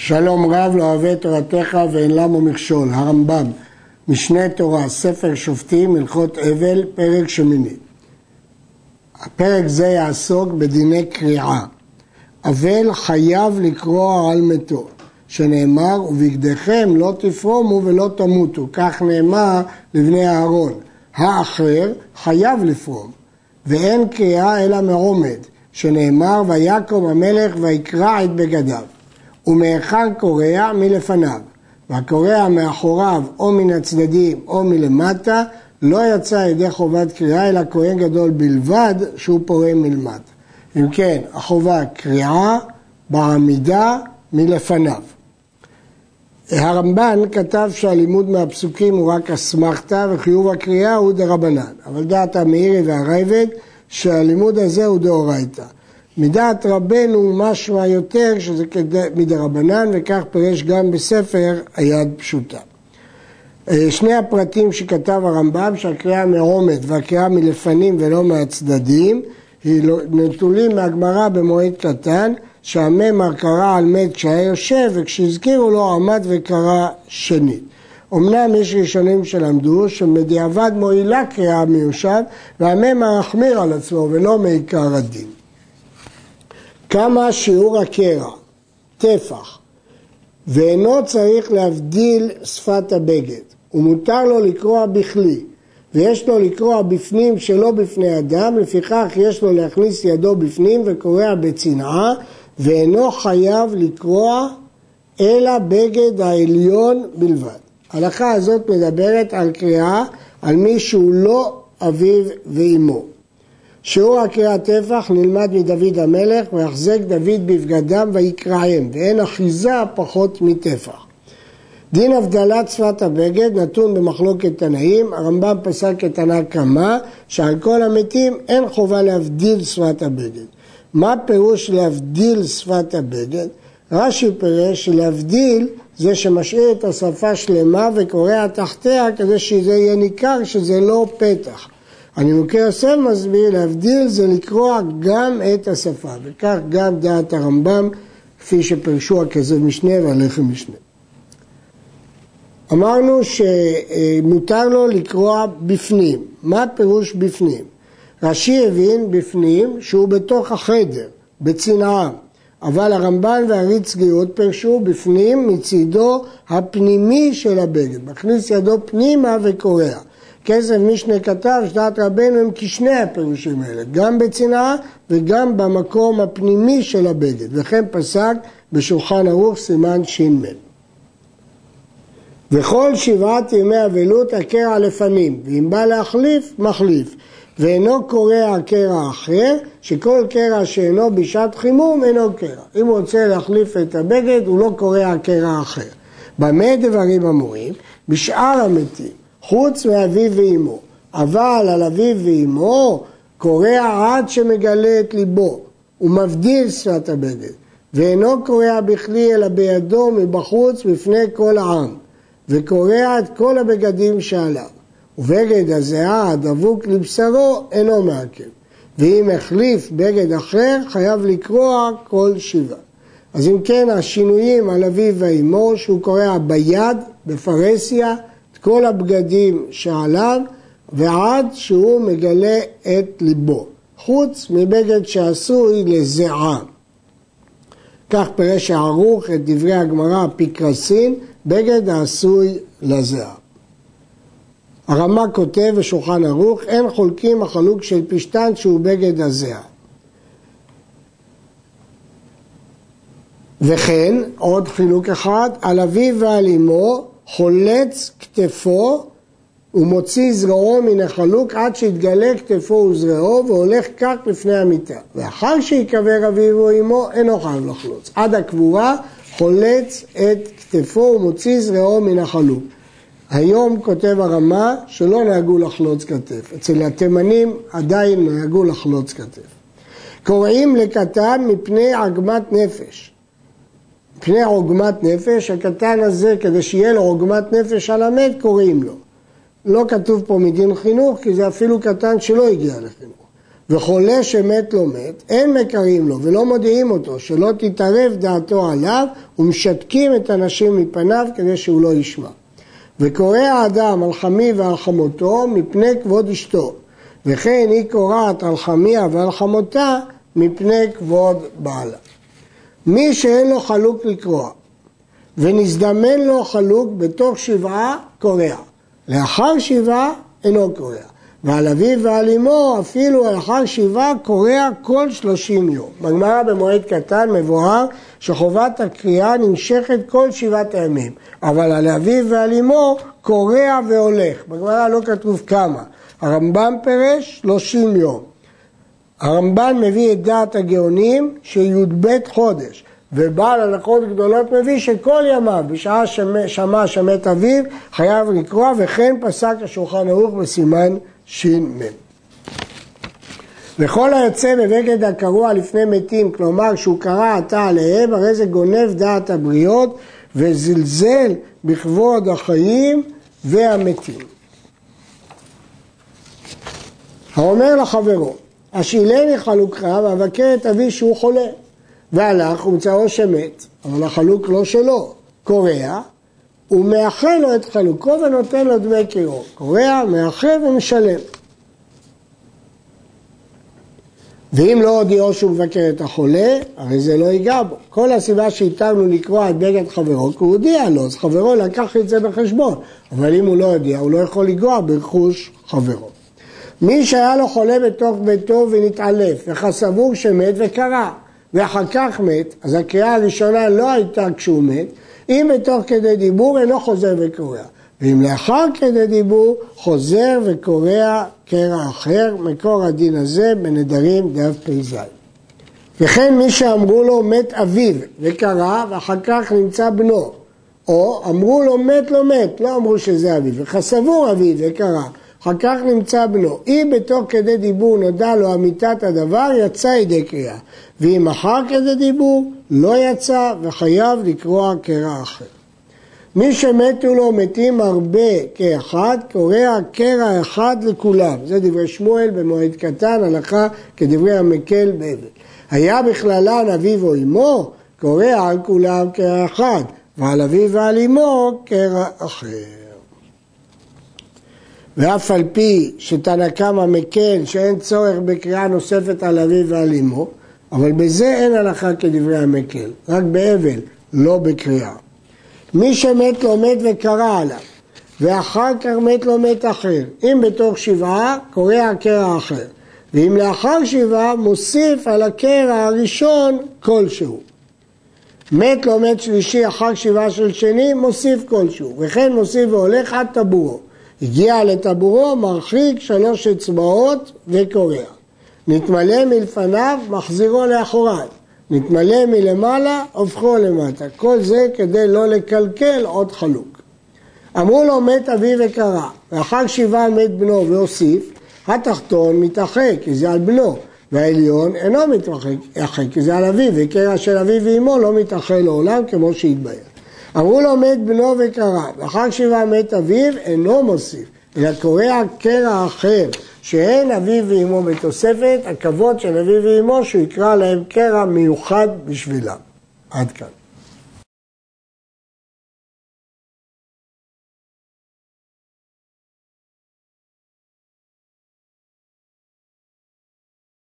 שלום רב לא אוהב את תורתך ואין למו מכשול, הרמב"ם, משנה תורה, ספר שופטים, הלכות אבל, פרק שמיני. הפרק זה יעסוק בדיני קריעה. אבל חייב לקרוע על מתו, שנאמר, ובגדיכם לא תפרומו ולא תמותו, כך נאמר לבני אהרון. האחר חייב לפרום, ואין קריאה אלא מעומד, שנאמר, ויקום המלך ויקרע את בגדיו. ומהיכן קורע? מלפניו. והקורע מאחוריו או מן הצדדים או מלמטה, לא יצא ידי חובת קריאה, אלא כהן גדול בלבד שהוא פורה מלמטה. אם כן, החובה קריאה בעמידה מלפניו. הרמב"ן כתב שהלימוד מהפסוקים הוא רק אסמכתא וחיוב הקריאה הוא דרבנן, אבל דעת המאירי והרייבד שהלימוד הזה הוא דאורייתא. מדעת רבנו משמע יותר שזה מדרבנן וכך פירש גם בספר היד פשוטה. אה, שני הפרטים שכתב הרמב"ם שהקריאה מעומד והקריאה מלפנים ולא מהצדדים לא- נטולים מהגמרא במועד קטן שהממר קרא על מת כשהיה יושב וכשהזכירו לו עמד וקרא שנית. אמנם יש ראשונים שלמדו שמדיעבד מועילה קריאה מיושב והממר החמיר על עצמו ולא מעיקר הדין. כמה שיעור הקרע, טפח, ואינו צריך להבדיל שפת הבגד, ומותר לו לקרוע בכלי, ויש לו לקרוע בפנים שלא בפני אדם, לפיכך יש לו להכניס ידו בפנים וקורע בצנעה, ואינו חייב לקרוע אלא בגד העליון בלבד. ההלכה הזאת מדברת על קריאה על מי שהוא לא אביו ואימו. שיעור הקריאת טפח נלמד מדוד המלך, ויחזק דוד בבגדם ויקרעם, ואין אחיזה פחות מטפח. דין הבדלת שפת הבגד נתון במחלוקת תנאים, הרמב"ם פסק את תנא קמא, שעל כל המתים אין חובה להבדיל שפת הבגד. מה פירוש להבדיל שפת הבגד? רש"י פירש שלהבדיל זה שמשאיר את השפה שלמה וקורע תחתיה כדי שזה יהיה ניכר שזה לא פתח. הנימוקי יוסף מסביר להבדיל זה לקרוע גם את השפה, וכך גם דעת הרמב"ם, כפי שפרשו הכזב משנה והלחם משנה. אמרנו שמותר לו לקרוע בפנים. מה פירוש בפנים? רש"י הבין בפנים שהוא בתוך החדר, בצנעה, אבל הרמב"ן והריץ גאות פרשו בפנים מצידו הפנימי של הבגד, מכניס ידו פנימה וקורע. כסף משנה כתב שדעת רבנו הם כשני הפירושים האלה, גם בצנעה וגם במקום הפנימי של הבגד, וכן פסק בשולחן ערוך סימן ש"מ. וכל שבעת ימי אבלות הקרע לפנים, ואם בא להחליף, מחליף. ואינו קורע קרע אחר, שכל קרע שאינו בשעת חימום אינו קרע. אם הוא רוצה להחליף את הבגד, הוא לא קורע קרע אחר. במה דברים אמורים? בשאר המתים. חוץ מאביו ואימו. אבל על אביו ואימו קורע עד שמגלה את ליבו, הוא מבדיל שפת הבגד, ואינו קורע בכלי אלא בידו מבחוץ בפני כל העם, וקורע את כל הבגדים שעליו. ובגד הזיעה הדבוק לבשרו אינו מעכב, ואם החליף בגד אחר חייב לקרוע כל שבעה. אז אם כן השינויים על אביו ואימו שהוא קורע ביד, בפרהסיה, כל הבגדים שעליו ועד שהוא מגלה את ליבו, חוץ מבגד שעשוי לזיעה. כך פירש הערוך את דברי הגמרא הפיקרסין, בגד העשוי לזיעה. הרמ"א כותב בשולחן ערוך, אין חולקים החלוק של פשטן שהוא בגד הזיעה. וכן, עוד חילוק אחד, על אביו ועל אמו חולץ כתפו ומוציא זרועו מן החלוק עד שיתגלה כתפו וזרועו והולך כך לפני המיטה. ואחר שיקבר אביו או אמו אינו חייב לחלוץ. עד הקבורה חולץ את כתפו ומוציא זרועו מן החלוק. היום כותב הרמ"א שלא נהגו לחלוץ כתף. אצל התימנים עדיין נהגו לחלוץ כתף. קוראים לקטן מפני עגמת נפש. מפני עוגמת נפש, הקטן הזה, כדי שיהיה לו עוגמת נפש על המת, קוראים לו. לא כתוב פה מדין חינוך, כי זה אפילו קטן שלא הגיע לחינוך. וחולה שמת לא מת, אין מקרים לו ולא מודיעים אותו, שלא תתערב דעתו עליו, ומשתקים את הנשים מפניו כדי שהוא לא ישמע. וקורא האדם על חמי ועל חמותו מפני כבוד אשתו, וכן היא קורעת על חמיה ועל חמותה מפני כבוד בעלה. מי שאין לו חלוק לקרוע, ונזדמן לו חלוק בתוך שבעה, קורע. לאחר שבעה אינו קורע. ועל אביו ועל אמו אפילו לאחר שבעה קורע כל שלושים יום. בגמרא במועד קטן מבואר שחובת הקריאה נמשכת כל שבעת הימים, אבל על אביו ועל אמו קורע והולך. בגמרא לא כתוב כמה. הרמב"ם פירש שלושים יום. הרמב"ן מביא את דעת הגאונים שי"ב חודש. ובעל הנחות גדולות מביא שכל ימיו, בשעה שמע שמת אביו, חייב לקרוע, וכן פסק השולחן ערוך בסימן ש"מ. וכל היוצא בבגד הקרוע לפני מתים, כלומר שהוא קרא עתה עליהם, הרי זה גונב דעת הבריות וזלזל בכבוד החיים והמתים. האומר לחברו, השילני חלוקך ואבקר את אבי שהוא חולה. והלך ומצאו שמת, אבל החלוק לא שלו, קורע, הוא מאחל לו את חלוקו ונותן לו דמי קירו. קורע, מאחל ומשלם. ואם לא הודיעו שהוא מבקר את החולה, הרי זה לא ייגע בו. כל הסיבה שהתרנו לקרוע את בגד חברו, כי הוא הודיע לו, אז חברו לקח את זה בחשבון. אבל אם הוא לא הודיע, הוא לא יכול לגרוע ברכוש חברו. מי שהיה לו חולה בתוך ביתו ונתעלף, וכסבור שמת וקרא, ואחר כך מת, אז הקריאה הראשונה לא הייתה כשהוא מת, אם בתוך כדי דיבור אינו חוזר וקורע. ואם לאחר כדי דיבור חוזר וקורע קרע אחר, מקור הדין הזה בנדרים דף פ"ז. וכן מי שאמרו לו מת אביו וקרא ואחר כך נמצא בנו, או אמרו לו מת לא מת, לא אמרו שזה אביו, וכסבור אביו וקרא, אחר כך נמצא בנו. אם בתוך כדי דיבור נודע לו אמיתת הדבר, יצא ידי קריאה. ואם אחר כדי דיבור, לא יצא וחייב לקרוע קרע אחר. מי שמתו לו מתים הרבה כאחד, קורע קרע אחד לכולם. זה דברי שמואל במועד קטן, הלכה כדברי המקל באבל. היה בכללן אביו או אמו, קורע על כולם קרע אחד, ועל אביו ועל אמו קרע אחר. ואף על פי שתנא קמא מקל שאין צורך בקריאה נוספת על אביו ועל אמו, אבל בזה אין הלכה כדברי המקל, רק באבל, לא בקריאה. מי שמת לו מת וקרא עליו, ואחר כך מת לו מת אחר. אם בתוך שבעה, קורע קרע אחר. ואם לאחר שבעה, מוסיף על הקרע הראשון כלשהו. מת לו מת שלישי אחר שבעה של שני, מוסיף כלשהו. וכן מוסיף והולך עד טבורו. הגיע לטבורו, מרחיק שלוש אצבעות וקורע. נתמלא מלפניו, מחזירו לאחוריו. נתמלא מלמעלה, הופכו למטה. כל זה כדי לא לקלקל עוד חלוק. אמרו לו מת אבי וקרא, ואחר שבעה מת בנו והוסיף, התחתון מתרחק, כי זה על בנו, והעליון אינו מתרחק, כי זה על אביו, וקרע של אביו ואמו לא מתרחק לעולם כמו שהתבהר. אמרו לו מת בנו וקרא, ואחר שבעה מת אביו, אינו מוסיף, אלא קורע קרע אחר, שאין אביו ואמו בתוספת, הכבוד של אביו ואמו שהוא יקרא להם קרע מיוחד בשבילם. עד כאן.